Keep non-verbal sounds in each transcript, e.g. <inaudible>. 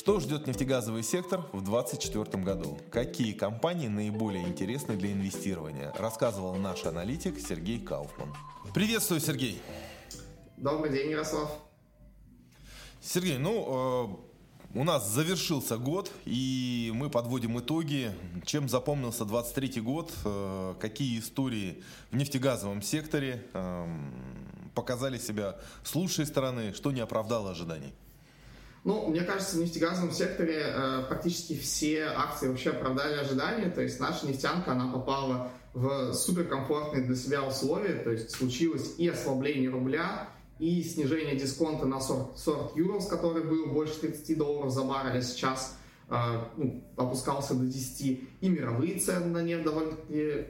Что ждет нефтегазовый сектор в 2024 году? Какие компании наиболее интересны для инвестирования? Рассказывал наш аналитик Сергей Кауфман. Приветствую, Сергей. Добрый день, Ярослав. Сергей, ну, э, у нас завершился год, и мы подводим итоги. Чем запомнился 23 год, э, какие истории в нефтегазовом секторе э, показали себя с лучшей стороны, что не оправдало ожиданий? Ну, мне кажется, в нефтегазовом секторе э, практически все акции вообще оправдали ожидания. То есть наша нефтянка, она попала в суперкомфортные для себя условия. То есть случилось и ослабление рубля, и снижение дисконта на сорт, сорт Euros, который был больше 30 долларов за баррель, а сейчас э, ну, опускался до 10. И мировые цены на нефть довольно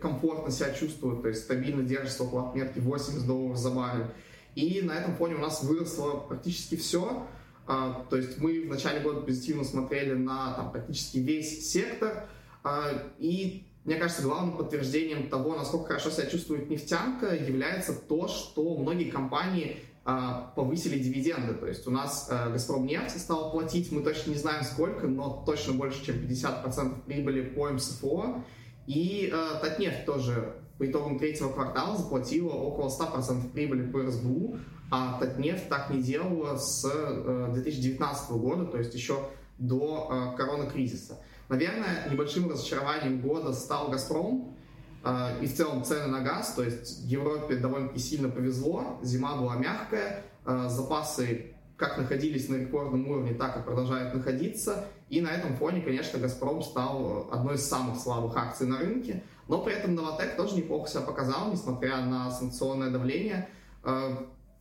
комфортно себя чувствуют, то есть стабильно держатся около отметки 80 долларов за баррель. И на этом фоне у нас выросло практически все. А, то есть мы в начале года позитивно смотрели на там, практически весь сектор. А, и мне кажется, главным подтверждением того, насколько хорошо себя чувствует нефтянка, является то, что многие компании а, повысили дивиденды. То есть у нас Газпром нефть стал платить, мы точно не знаем сколько, но точно больше, чем 50% прибыли по МСФО. И Татнефть тоже по итогам третьего квартала заплатила около 100% прибыли по РСБУ, а Татнефть так не делала с 2019 э, года, то есть еще до э, коронакризиса. Наверное, небольшим разочарованием года стал «Газпром», э, и в целом цены на газ, то есть Европе довольно-таки сильно повезло, зима была мягкая, запасы как находились на рекордном уровне, так и продолжают находиться. И на этом фоне, конечно, «Газпром» стал одной из самых слабых акций на рынке. Но при этом «Новотек» тоже неплохо себя показал, несмотря на санкционное давление.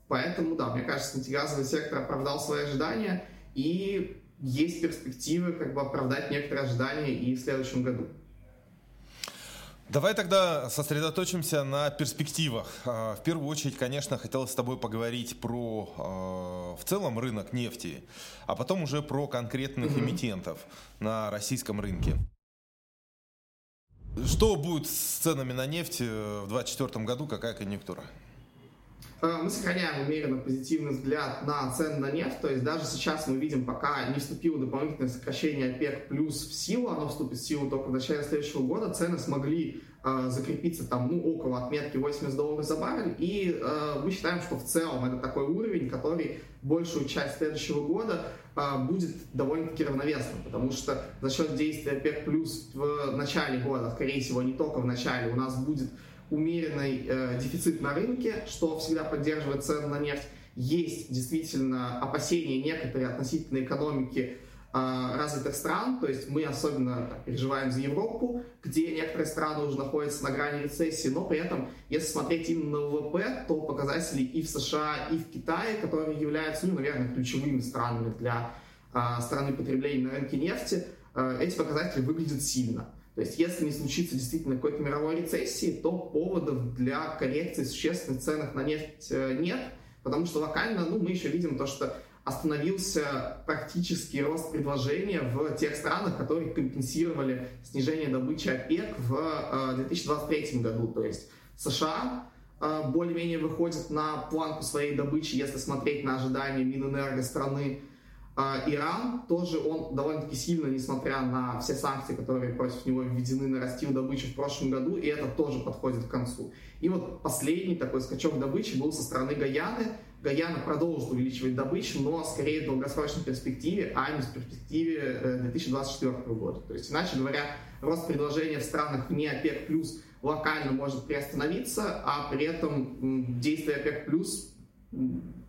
Поэтому, да, мне кажется, нефтегазовый сектор оправдал свои ожидания, и есть перспективы как бы оправдать некоторые ожидания и в следующем году. Давай тогда сосредоточимся на перспективах. А, в первую очередь, конечно, хотелось с тобой поговорить про а, в целом рынок нефти, а потом уже про конкретных mm-hmm. эмитентов на российском рынке. Что будет с ценами на нефть э, в 2024 году, какая конъюнктура? Э, мы сохраняем умеренно позитивный взгляд на цены на нефть, то есть даже сейчас мы видим, пока не вступило дополнительное сокращение ОПЕК плюс в силу, оно вступит в силу только в начале следующего года, цены смогли э, закрепиться там, ну, около отметки 80 долларов за баррель, и э, мы считаем, что в целом это такой уровень, который большую часть следующего года э, будет довольно-таки равновесным, потому что за счет действия ОПЕК в начале года, скорее всего, не только в начале, у нас будет умеренный э, дефицит на рынке, что всегда поддерживает цены на нефть. Есть действительно опасения некоторые относительно экономики э, развитых стран, то есть мы особенно переживаем за Европу, где некоторые страны уже находятся на грани рецессии, но при этом, если смотреть именно на ВВП, то показатели и в США, и в Китае, которые являются, ну, наверное, ключевыми странами для э, страны потребления на рынке нефти, э, эти показатели выглядят сильно. То есть, если не случится действительно какой-то мировой рецессии, то поводов для коррекции существенных ценах на нефть э, нет, потому что локально, ну, мы еще видим то, что остановился практически рост предложения в тех странах, которые компенсировали снижение добычи ОПЕК в 2023 э, году. То есть США э, более-менее выходит на планку своей добычи, если смотреть на ожидания Минэнерго страны. А, Иран тоже, он довольно-таки сильно, несмотря на все санкции, которые против него введены, нарастил добычу в прошлом году, и это тоже подходит к концу. И вот последний такой скачок добычи был со стороны Гаяны. Гаяна продолжит увеличивать добычу, но скорее в долгосрочной перспективе, а не в перспективе 2024 э, года. То есть, иначе говоря, рост предложения в странах вне ОПЕК+, плюс локально может приостановиться, а при этом действие ОПЕК+, плюс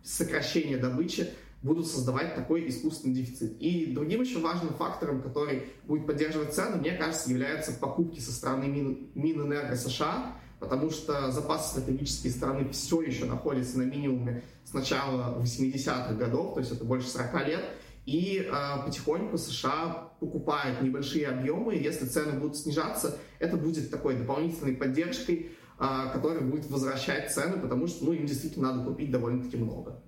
сокращение добычи будут создавать такой искусственный дефицит. И другим еще важным фактором, который будет поддерживать цены, мне кажется, являются покупки со стороны Мин, Минэнерго США, потому что запасы стратегические страны все еще находятся на минимуме с начала 80-х годов, то есть это больше 40 лет, и э, потихоньку США покупают небольшие объемы, и если цены будут снижаться, это будет такой дополнительной поддержкой, э, которая будет возвращать цены, потому что ну, им действительно надо купить довольно-таки много.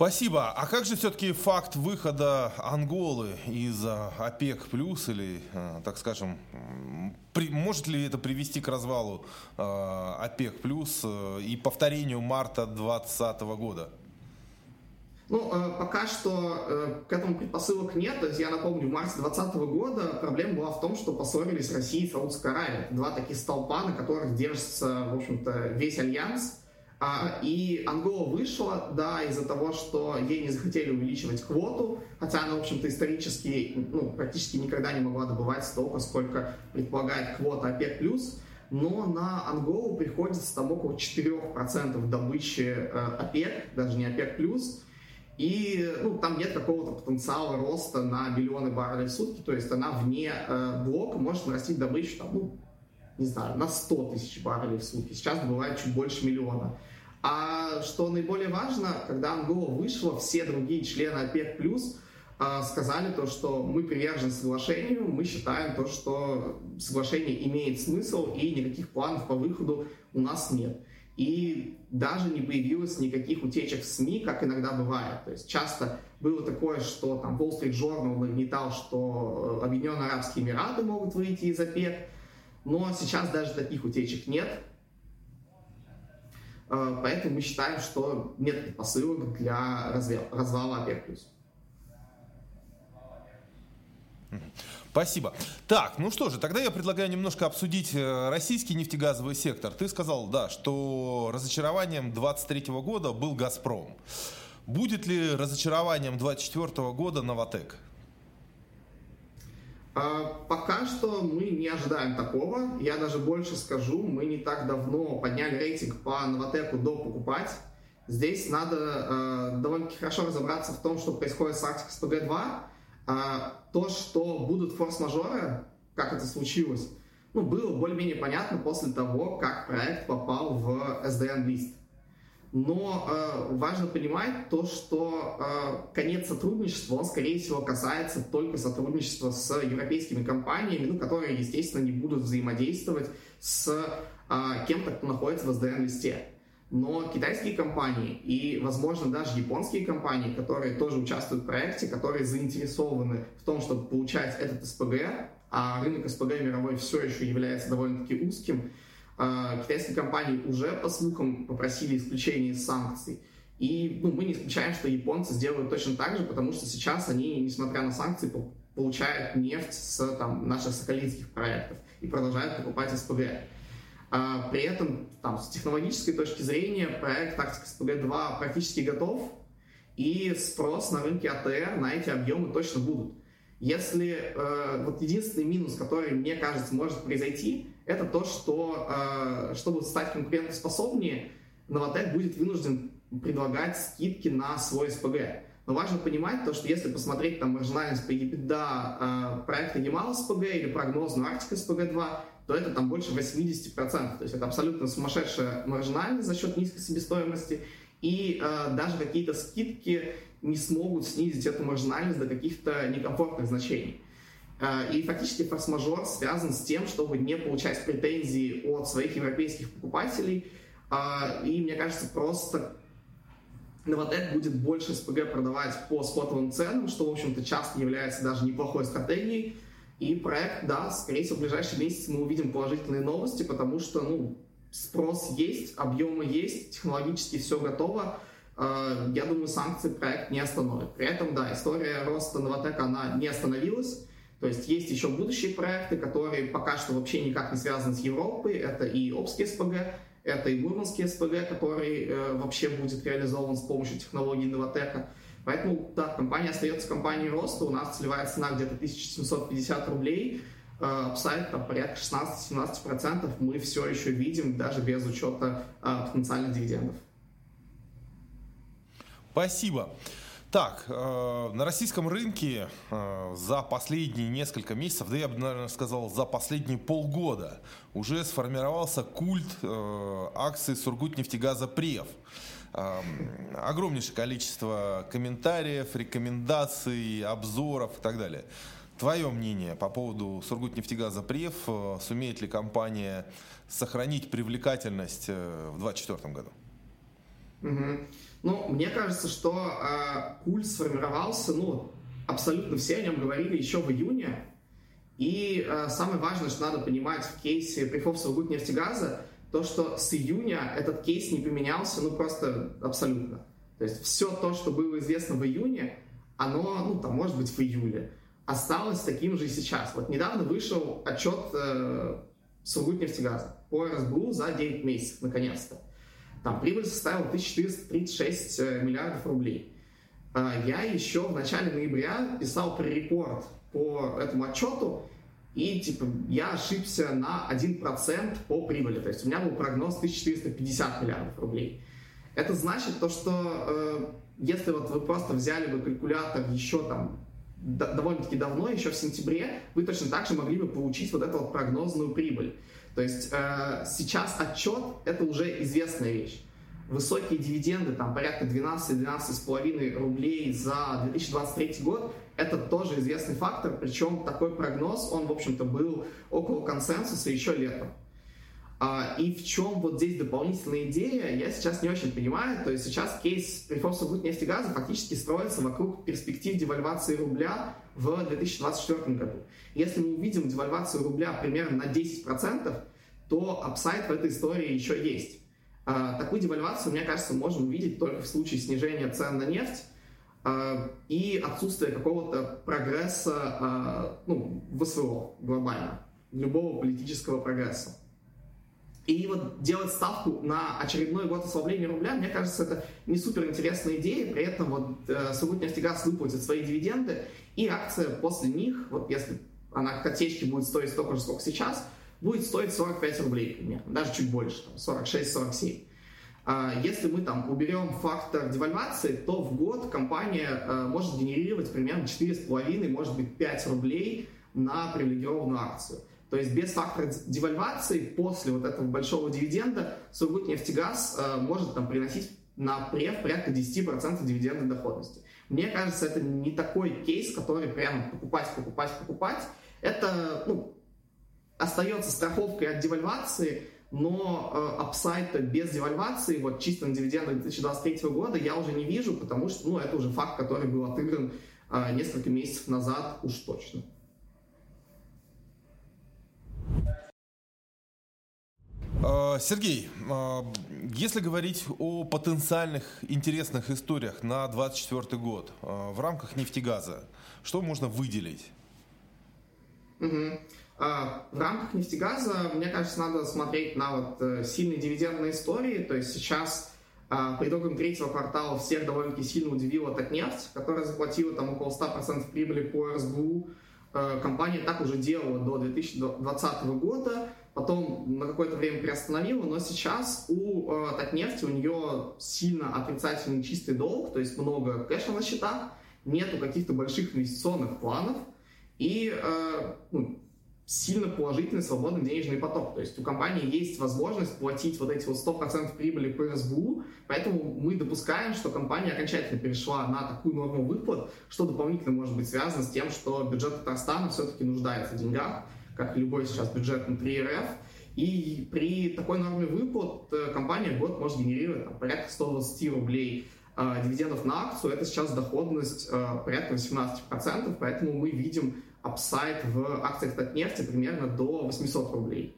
Спасибо. А как же все-таки факт выхода Анголы из ОПЕК плюс или, э, так скажем, при, может ли это привести к развалу э, ОПЕК плюс э, и повторению марта 2020 года? Ну, э, пока что э, к этому предпосылок нет. То есть я напомню, в марте 2020 года проблема была в том, что поссорились Россия и Саудская Аравия. Два таких столпа, на которых держится, в общем-то, весь альянс. А, и Ангола вышла, да, из-за того, что ей не захотели увеличивать квоту, хотя она, в общем-то, исторически, ну, практически никогда не могла добывать столько, сколько предполагает квота ОПЕК+. Но на Анголу приходится там около 4% добычи э, ОПЕК, даже не ОПЕК+, и ну, там нет какого-то потенциала роста на миллионы баррелей в сутки, то есть она вне э, блока может нарастить добычу, там, ну, не знаю, на 100 тысяч баррелей в сутки. Сейчас добывает чуть больше миллиона. А что наиболее важно, когда Ангола вышла, все другие члены ОПЕК+, плюс э, сказали то, что мы привержены соглашению, мы считаем то, что соглашение имеет смысл и никаких планов по выходу у нас нет и даже не появилось никаких утечек в СМИ, как иногда бывает. То есть часто было такое, что там Wall Street Journal нагнетал, что э, Объединенные Арабские Эмираты могут выйти из ОПЕК, но сейчас даже таких утечек нет. Э, поэтому мы считаем, что нет предпосылок для развала ОПЕК+. Спасибо. Так, ну что же, тогда я предлагаю немножко обсудить э, российский нефтегазовый сектор. Ты сказал, да, что разочарованием 23 года был «Газпром». Будет ли разочарованием 24 года «Новотек»? А, пока что мы не ожидаем такого. Я даже больше скажу, мы не так давно подняли рейтинг по Новотеку до покупать. Здесь надо э, довольно-таки хорошо разобраться в том, что происходит с Arctic SPG-2 а, то, что будут форс-мажоры, как это случилось, ну, было более-менее понятно после того, как проект попал в SDN-лист. Но э, важно понимать то, что э, конец сотрудничества, он, скорее всего, касается только сотрудничества с европейскими компаниями, ну, которые, естественно, не будут взаимодействовать с э, кем-то, кто находится в SDN-листе. Но китайские компании и, возможно, даже японские компании, которые тоже участвуют в проекте, которые заинтересованы в том, чтобы получать этот СПГ, а рынок СПГ мировой все еще является довольно-таки узким, китайские компании уже, по слухам, попросили исключения из санкций. И ну, мы не исключаем, что японцы сделают точно так же, потому что сейчас они, несмотря на санкции, получают нефть с там, наших соколинских проектов и продолжают покупать СПГ. А, при этом там, с технологической точки зрения проект Tactics SPG-2 практически готов, и спрос на рынке АТР на эти объемы точно будут. Если э, вот единственный минус, который, мне кажется, может произойти, это то, что э, чтобы стать конкурентоспособнее, Новотек будет вынужден предлагать скидки на свой СПГ. Но важно понимать то, что если посмотреть там маржинальность по EBITDA э, проекта Ямал СПГ или прогнозную Арктика СПГ-2, то это там больше 80%. То есть это абсолютно сумасшедшая маржинальность за счет низкой себестоимости. И э, даже какие-то скидки не смогут снизить эту маржинальность до каких-то некомфортных значений. Э, и фактически форс-мажор связан с тем, чтобы не получать претензии от своих европейских покупателей. Э, и мне кажется, просто Новотек будет больше СПГ продавать по спотовым ценам, что, в общем-то, часто является даже неплохой стратегией, и проект, да, скорее всего, в ближайшие месяцы мы увидим положительные новости, потому что, ну, спрос есть, объемы есть, технологически все готово. Э, я думаю, санкции проект не остановят. При этом, да, история роста Новотека, она не остановилась. То есть есть еще будущие проекты, которые пока что вообще никак не связаны с Европой. Это и Обский СПГ, это и Мурманский СПГ, который э, вообще будет реализован с помощью технологий Новотека. Поэтому, да, компания остается компанией роста, у нас целевая цена где-то 1750 рублей, э, апсайд там, порядка 16-17% мы все еще видим, даже без учета э, потенциальных дивидендов. Спасибо. Так, э, на российском рынке э, за последние несколько месяцев, да я бы, наверное, сказал, за последние полгода уже сформировался культ э, акций Сургутнефтегаза Прев огромнейшее количество комментариев, рекомендаций, обзоров и так далее. Твое мнение по поводу Сургутнефтегаза Прев, э, сумеет ли компания сохранить привлекательность э, в 2024 году? Угу. Ну, мне кажется, что э, культ сформировался, ну, абсолютно все о нем говорили еще в июне. И э, самое важное, что надо понимать в кейсе Прифов Сургутнефтегаза, то, что с июня этот кейс не поменялся, ну, просто абсолютно. То есть все то, что было известно в июне, оно, ну, там, может быть, в июле, осталось таким же и сейчас. Вот недавно вышел отчет э, Сургутнефтегаза по РСБУ за 9 месяцев, наконец-то. Там прибыль составила 1436 э, миллиардов рублей. А, я еще в начале ноября писал пререпорт по этому отчету, и типа я ошибся на 1% по прибыли. То есть у меня был прогноз 1450 миллиардов рублей. Это значит то, что э, если вот вы просто взяли бы калькулятор еще там довольно-таки давно, еще в сентябре, вы точно так же могли бы получить вот эту вот прогнозную прибыль. То есть э, сейчас отчет — это уже известная вещь высокие дивиденды, там порядка 12-12,5 рублей за 2023 год, это тоже известный фактор, причем такой прогноз, он, в общем-то, был около консенсуса еще летом. А, и в чем вот здесь дополнительная идея, я сейчас не очень понимаю. То есть сейчас кейс реформ нефти газа фактически строится вокруг перспектив девальвации рубля в 2024 году. Если мы увидим девальвацию рубля примерно на 10%, то upside в этой истории еще есть. А, такую девальвацию, мне кажется, можно увидеть только в случае снижения цен на нефть а, и отсутствия какого-то прогресса ну, в СВО глобально, любого политического прогресса. И вот делать ставку на очередной год ослабления рубля, мне кажется, это не супер интересная идея. При этом вот э, Сургутнефтегаз выплатит свои дивиденды, и акция после них, вот если она к отсечке будет стоить столько же, сколько сейчас, будет стоить 45 рублей примерно, даже чуть больше, 46-47. А если мы там уберем фактор девальвации, то в год компания э, может генерировать примерно 4,5, может быть 5 рублей на привилегированную акцию. То есть без фактора девальвации после вот этого большого дивиденда Сургутнефтегаз э, может там приносить на прев порядка 10% дивидендной доходности. Мне кажется, это не такой кейс, который прямо покупать, покупать, покупать. Это ну, остается страховкой от девальвации, но э, апсайта без девальвации, вот чисто на дивидендах 2023 года я уже не вижу, потому что ну, это уже факт, который был отыгран э, несколько месяцев назад уж точно. Э, Сергей, э, если говорить о потенциальных интересных историях на 2024 год э, в рамках нефтегаза, что можно выделить? Угу. А, в рамках нефтегаза, мне кажется, надо смотреть на вот э, сильные дивидендные истории. То есть сейчас а, по итогам третьего квартала всех довольно-таки сильно удивила Татнефть, которая заплатила там около 100% прибыли по РСБУ. Э, компания так уже делала до 2020 года, потом на какое-то время приостановила, но сейчас у э, Татнефти у нее сильно отрицательный чистый долг, то есть много кэша на счетах, нету каких-то больших инвестиционных планов, и ну, сильно положительный свободный денежный поток. То есть у компании есть возможность платить вот эти вот 100% прибыли по СБУ, поэтому мы допускаем, что компания окончательно перешла на такую норму выплат, что дополнительно может быть связано с тем, что бюджет Татарстана все-таки нуждается в деньгах, как любой сейчас бюджет внутри РФ. И при такой норме выплат э, компания в год может генерировать там, порядка 120 рублей э, дивидендов на акцию. Это сейчас доходность э, порядка 18%, поэтому мы видим апсайд в акциях Татнефти примерно до 800 рублей.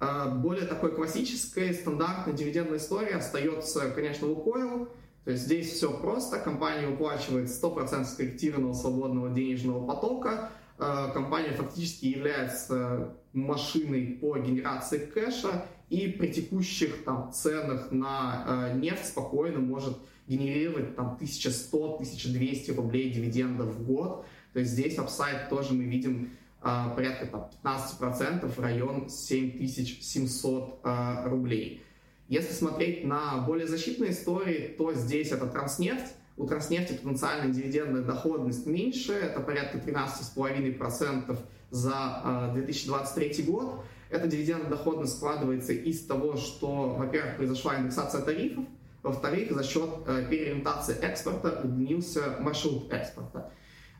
А, более такой классической, стандартной дивидендной историей остается, конечно, Лукойл. То есть здесь все просто. Компания выплачивает 100% скорректированного свободного денежного потока. А, компания фактически является машиной по генерации кэша и при текущих там, ценах на э, нефть спокойно может генерировать там 1100-1200 рублей дивидендов в год. То есть здесь апсайд тоже мы видим а, порядка там, 15%, в район 7700 а, рублей. Если смотреть на более защитные истории, то здесь это Транснефть. У Транснефти потенциальная дивидендная доходность меньше, это порядка 13,5% за 2023 а, год. Эта дивидендная доходность складывается из того, что, во-первых, произошла индексация тарифов, во-вторых, за счет э, переориентации экспорта удлинился маршрут экспорта.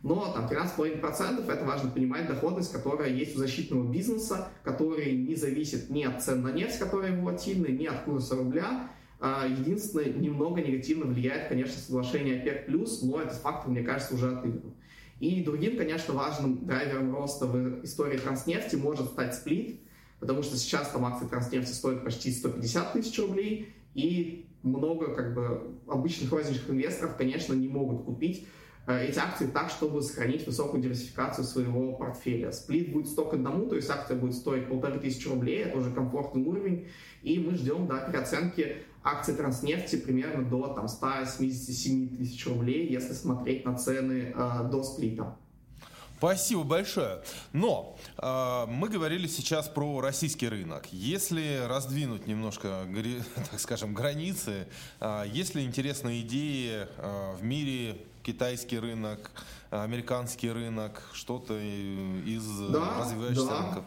Но там 13,5% это важно понимать доходность, которая есть у защитного бизнеса, который не зависит ни от цен на нефть, которые волатильны, ни от курса рубля. А, единственное, немного негативно влияет, конечно, соглашение ОПЕК+, но этот фактор, мне кажется, уже отыгран. И другим, конечно, важным драйвером роста в истории транснефти может стать сплит, потому что сейчас там акции транснефти стоят почти 150 тысяч рублей, и много как бы обычных розничных инвесторов, конечно, не могут купить эти акции так, чтобы сохранить высокую диверсификацию своего портфеля. Сплит будет 100 к одному, то есть акция будет стоить полторы тысячи рублей, это уже комфортный уровень, и мы ждем да, переоценки акций транснефти примерно до там, 177 тысяч рублей, если смотреть на цены э, до сплита. Спасибо большое. Но э, мы говорили сейчас про российский рынок. Если раздвинуть немножко, <laughs> так скажем, границы, э, есть ли интересные идеи э, в мире китайский рынок, американский рынок, что-то из да, развивающихся да. рынков?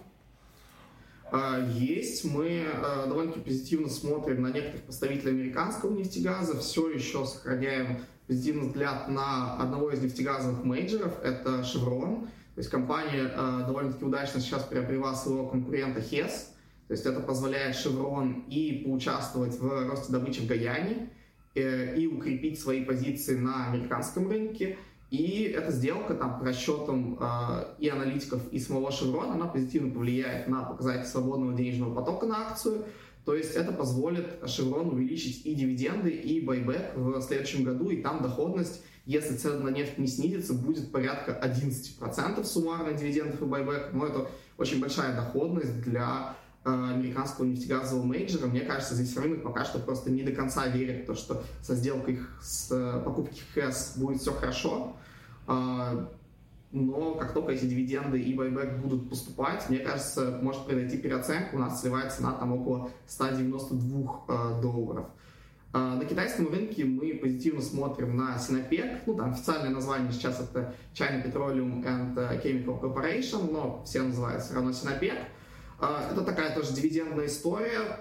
Есть. Мы довольно-таки позитивно смотрим на некоторых представителей американского нефтегаза. Все еще сохраняем позитивный взгляд на одного из нефтегазовых мейджеров, это Chevron. То есть компания э, довольно-таки удачно сейчас приобрела своего конкурента Hess. То есть это позволяет Chevron и поучаствовать в росте добычи в Гаяне, э, и укрепить свои позиции на американском рынке. И эта сделка там, по расчетам э, и аналитиков, и самого Chevron, она позитивно повлияет на показатель свободного денежного потока на акцию – то есть это позволит Chevron увеличить и дивиденды, и байбек в следующем году, и там доходность, если цена на нефть не снизится, будет порядка 11% суммарно дивидендов и байбек. Но это очень большая доходность для э, американского нефтегазового мейджора. Мне кажется, здесь рынок пока что просто не до конца верит в то, что со сделкой с э, покупки Hess будет все хорошо. Э, но как только эти дивиденды и байбек будут поступать, мне кажется, может произойти переоценка, у нас целевая цена там около 192 э, долларов. Э, на китайском рынке мы позитивно смотрим на Sinopec, ну там официальное название сейчас это China Petroleum and Chemical Corporation, но все называют все равно Sinopec. Э, это такая тоже дивидендная история,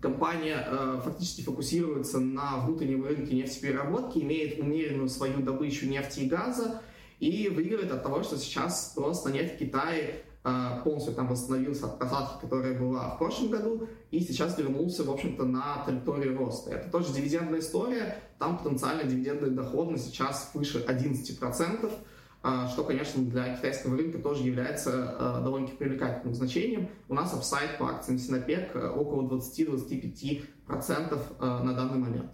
компания э, фактически фокусируется на внутреннем рынке нефтепереработки, имеет умеренную свою добычу нефти и газа, и выигрывает от того, что сейчас просто нефть в Китае э, полностью там восстановился от просадки, которая была в прошлом году, и сейчас вернулся, в общем-то, на траекторию роста. Это тоже дивидендная история, там потенциально дивидендная доходность сейчас выше 11%, э, что, конечно, для китайского рынка тоже является э, довольно-таки привлекательным значением. У нас апсайд по акциям Синопек около 20-25% на данный момент.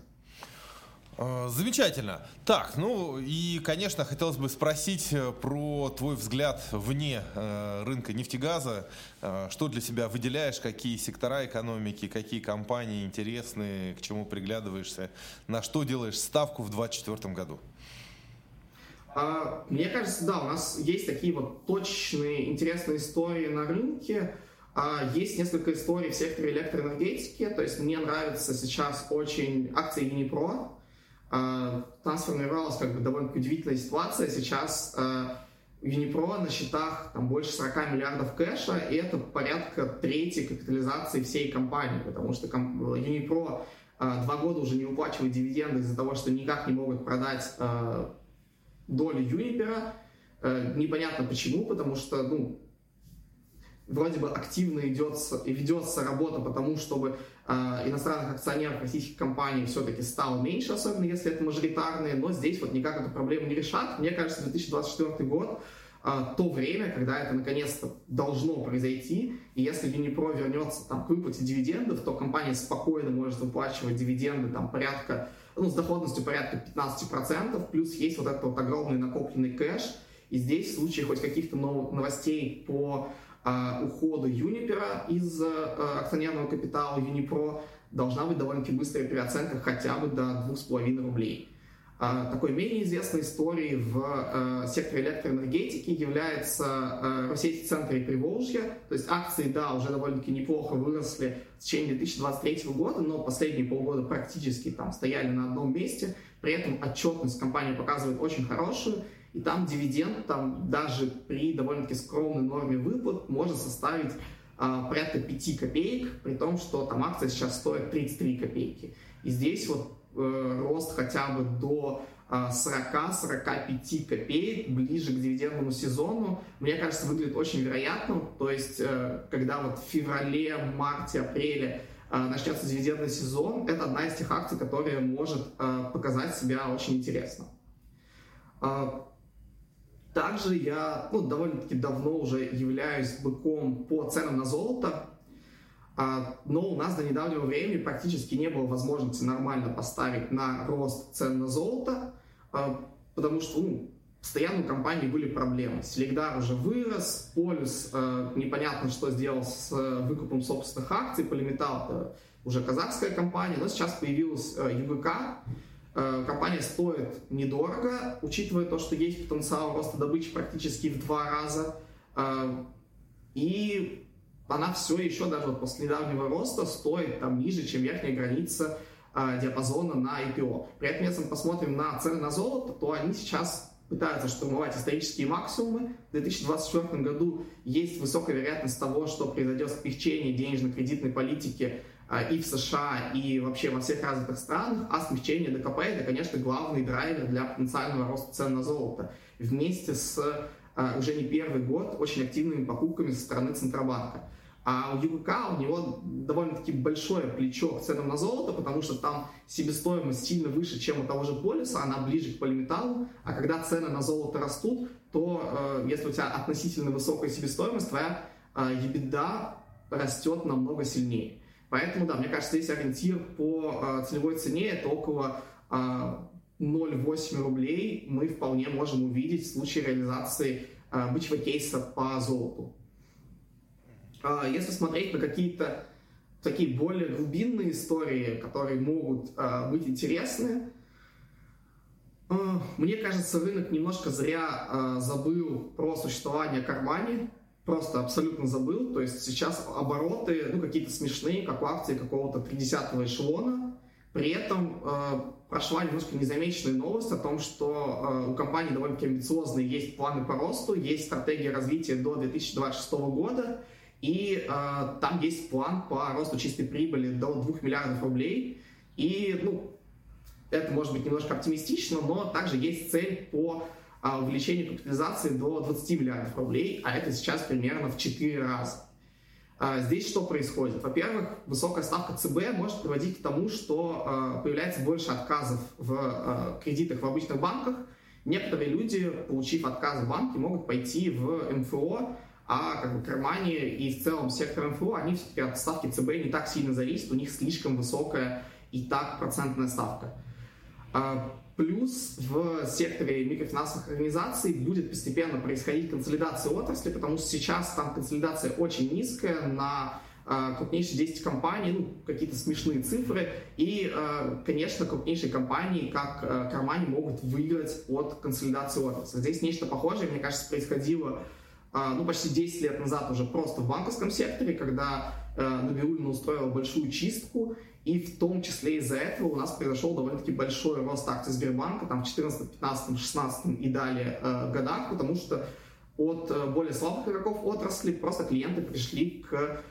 Э, замечательно. Так, ну и, конечно, хотелось бы спросить э, про твой взгляд вне э, рынка нефтегаза. Э, что для себя выделяешь, какие сектора экономики, какие компании интересные, к чему приглядываешься, на что делаешь ставку в 2024 году? А, мне кажется, да, у нас есть такие вот точные интересные истории на рынке. А, есть несколько историй в секторе электроэнергетики, то есть мне нравится сейчас очень акции Unipro, а, там сформировалась как бы довольно удивительная ситуация. Сейчас Unipro на счетах там больше 40 миллиардов кэша, и это порядка третьей капитализации всей компании, потому что а, два года уже не выплачивает дивиденды из-за того, что никак не могут продать доли Юнипера. Непонятно почему, потому что ну, вроде бы активно идет, ведется работа по тому, чтобы э, иностранных акционеров российских компаний все-таки стало меньше, особенно если это мажоритарные, но здесь вот никак эту проблему не решат. Мне кажется, 2024 год э, то время, когда это наконец-то должно произойти, и если Unipro вернется там, к выплате дивидендов, то компания спокойно может выплачивать дивиденды там, порядка, ну, с доходностью порядка 15%, плюс есть вот этот вот огромный накопленный кэш, и здесь в случае хоть каких-то новостей по а, ухода Юнипера из а, акционерного капитала Юнипро должна быть довольно-таки быстрая переоценка хотя бы до 2,5 рублей. А, такой менее известной историей в секторе электроэнергетики является Российский центр и Приволжье. То есть акции, да, уже довольно-таки неплохо выросли в течение 2023 года, но последние полгода практически там стояли на одном месте. При этом отчетность компании показывает очень хорошую. И там дивиденд, там даже при довольно-таки скромной норме выплат может составить а, порядка 5 копеек, при том, что там акция сейчас стоит 33 копейки. И здесь вот рост хотя бы до 40-45 а, копеек ближе к дивидендному сезону, мне кажется, выглядит очень вероятным. То есть, э, когда вот в феврале, марте, апреле э, начнется дивидендный сезон, это одна из тех акций, которая может э, показать себя очень интересно. А, также я ну, довольно-таки давно уже являюсь быком по ценам на золото. А, но у нас до недавнего времени практически не было возможности нормально поставить на рост цен на золото, а, потому что ну, постоянно у компании были проблемы. Селегдар уже вырос, Полюс а, непонятно, что сделал с выкупом собственных акций, Полиметал уже казахская компания, но сейчас появилась ЮГК, Компания стоит недорого, учитывая то, что есть потенциал роста добычи практически в два раза. И она все еще даже вот после недавнего роста стоит там ниже, чем верхняя граница э, диапазона на IPO. При этом, если мы посмотрим на цены на золото, то они сейчас пытаются штурмовать исторические максимумы. В 2024 году есть высокая вероятность того, что произойдет смягчение денежно-кредитной политики э, и в США, и вообще во всех развитых странах, а смягчение ДКП это, конечно, главный драйвер для потенциального роста цен на золото. Вместе с э, уже не первый год очень активными покупками со стороны Центробанка. А у ЮГК у него довольно-таки большое плечо к ценам на золото, потому что там себестоимость сильно выше, чем у того же полиса, она ближе к полиметаллу. А когда цены на золото растут, то э, если у тебя относительно высокая себестоимость, твоя э, EBITDA растет намного сильнее. Поэтому, да, мне кажется, здесь ориентир по э, целевой цене это около э, 0,8 рублей мы вполне можем увидеть в случае реализации э, бычьего кейса по золоту. А, если смотреть на какие-то такие более глубинные истории, которые могут а, быть интересны, а, мне кажется, рынок немножко зря забыл про существование Кармани, просто абсолютно забыл. То есть сейчас обороты, ну, какие-то смешные, как у акции какого-то 30 эшелона. При этом прошла немножко незамеченная новость о том, что у компании довольно-таки амбициозные есть планы по росту, есть стратегия развития до 2026 года, и э, там есть план по росту чистой прибыли до 2 миллиардов рублей. И, ну, это может быть немножко оптимистично, но также есть цель по э, увеличению капитализации до 20 миллиардов рублей, а это сейчас примерно в 4 раза. Э, здесь что происходит? Во-первых, высокая ставка ЦБ может приводить к тому, что э, появляется больше отказов в э, кредитах в обычных банках. Некоторые люди, получив отказ в банке, могут пойти в МФО, а как бы Кармани и в целом сектор МФО, они все-таки от ставки ЦБ не так сильно зависят, у них слишком высокая и так процентная ставка. А, плюс в секторе микрофинансовых организаций будет постепенно происходить консолидация отрасли, потому что сейчас там консолидация очень низкая на а, крупнейшие 10 компаний, ну, какие-то смешные цифры, и, а, конечно, крупнейшие компании, как Кармани, могут выиграть от консолидации отрасли. Здесь нечто похожее, мне кажется, происходило ну, почти 10 лет назад уже просто в банковском секторе, когда э, Набиулина устроила большую чистку, и в том числе из-за этого у нас произошел довольно-таки большой рост акций Сбербанка там в 14, 15, 16 и далее э, годах, потому что от э, более слабых игроков отрасли просто клиенты пришли к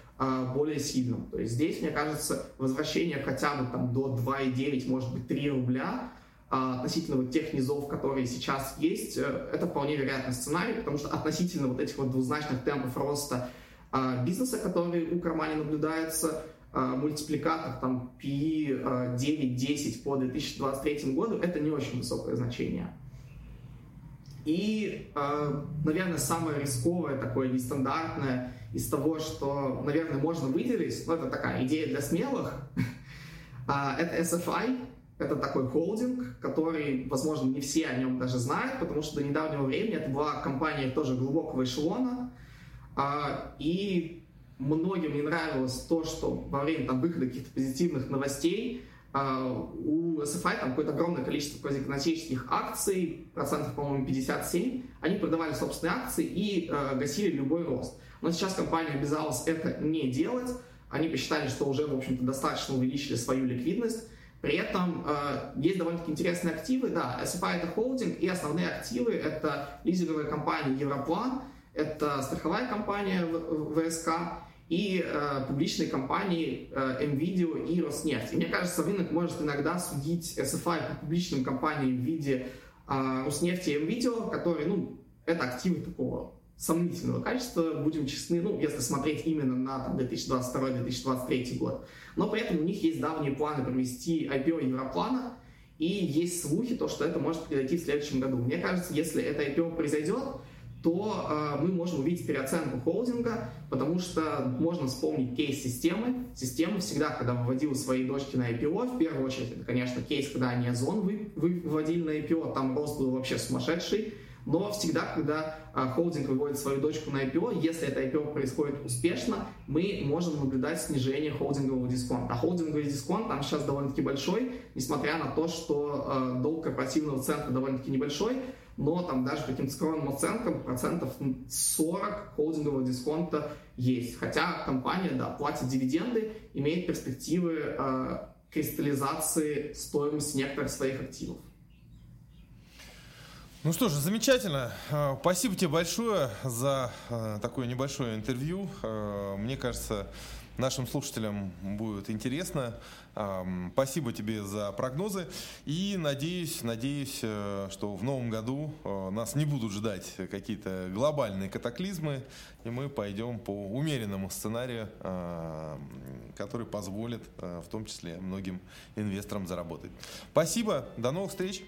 более сильным. То есть здесь, мне кажется, возвращение хотя бы там до 2,9, может быть, 3 рубля – а, относительно вот тех низов, которые сейчас есть, э, это вполне вероятный сценарий, потому что относительно вот этих вот двузначных темпов роста а, бизнеса, которые у Кармани наблюдается, а, мультипликатор там PE 9-10 по 2023 году, это не очень высокое значение. И, наверное, самое рисковое, такое нестандартное из того, что, наверное, можно выделить, ну, это такая идея для смелых, <laughs> это SFI, это такой холдинг, который, возможно, не все о нем даже знают, потому что до недавнего времени это была компания тоже глубокого эшелона. А, и многим не нравилось то, что во время там, выхода каких-то позитивных новостей а, у SFI там какое-то огромное количество квазиконотических акций, процентов, по-моему, 57, они продавали собственные акции и э, гасили любой рост. Но сейчас компания обязалась это не делать. Они посчитали, что уже, в общем-то, достаточно увеличили свою ликвидность, при этом э, есть довольно-таки интересные активы. Да, SFI это холдинг, и основные активы это лизинговая компания Европлан, это страховая компания ВСК и э, публичные компании э, MVideo и Роснефть. И мне кажется, рынок может иногда судить SFI по публичным компаниям в виде э, Роснефти и MVideo, которые, ну, это активы такого сомнительного качества, будем честны, ну, если смотреть именно на 2022-2023 год. Но при этом у них есть давние планы провести IPO Европлана, и есть слухи, то, что это может произойти в следующем году. Мне кажется, если это IPO произойдет, то э, мы можем увидеть переоценку холдинга, потому что можно вспомнить кейс системы. Система всегда, когда выводила свои дочки на IPO, в первую очередь, это, конечно, кейс, когда они Озон вы, вы, выводили на IPO, там рост был вообще сумасшедший, но всегда, когда а, холдинг выводит свою дочку на IPO, если это IPO происходит успешно, мы можем наблюдать снижение холдингового дисконта. А холдинговый дисконт там сейчас довольно-таки большой, несмотря на то, что э, долг корпоративного центра довольно-таки небольшой, но там даже по каким-то скромным оценкам процентов 40 холдингового дисконта есть. Хотя компания, да, платит дивиденды, имеет перспективы э, кристаллизации стоимости некоторых своих активов. Ну что ж, замечательно. А, спасибо тебе большое за а, такое небольшое интервью. А, мне кажется, нашим слушателям будет интересно. Спасибо тебе за прогнозы. И надеюсь, надеюсь, э, что в новом году э, нас не будут ждать какие-то глобальные катаклизмы, и мы пойдем по умеренному сценарию, который позволит э, в том числе многим инвесторам заработать. Спасибо, до новых встреч!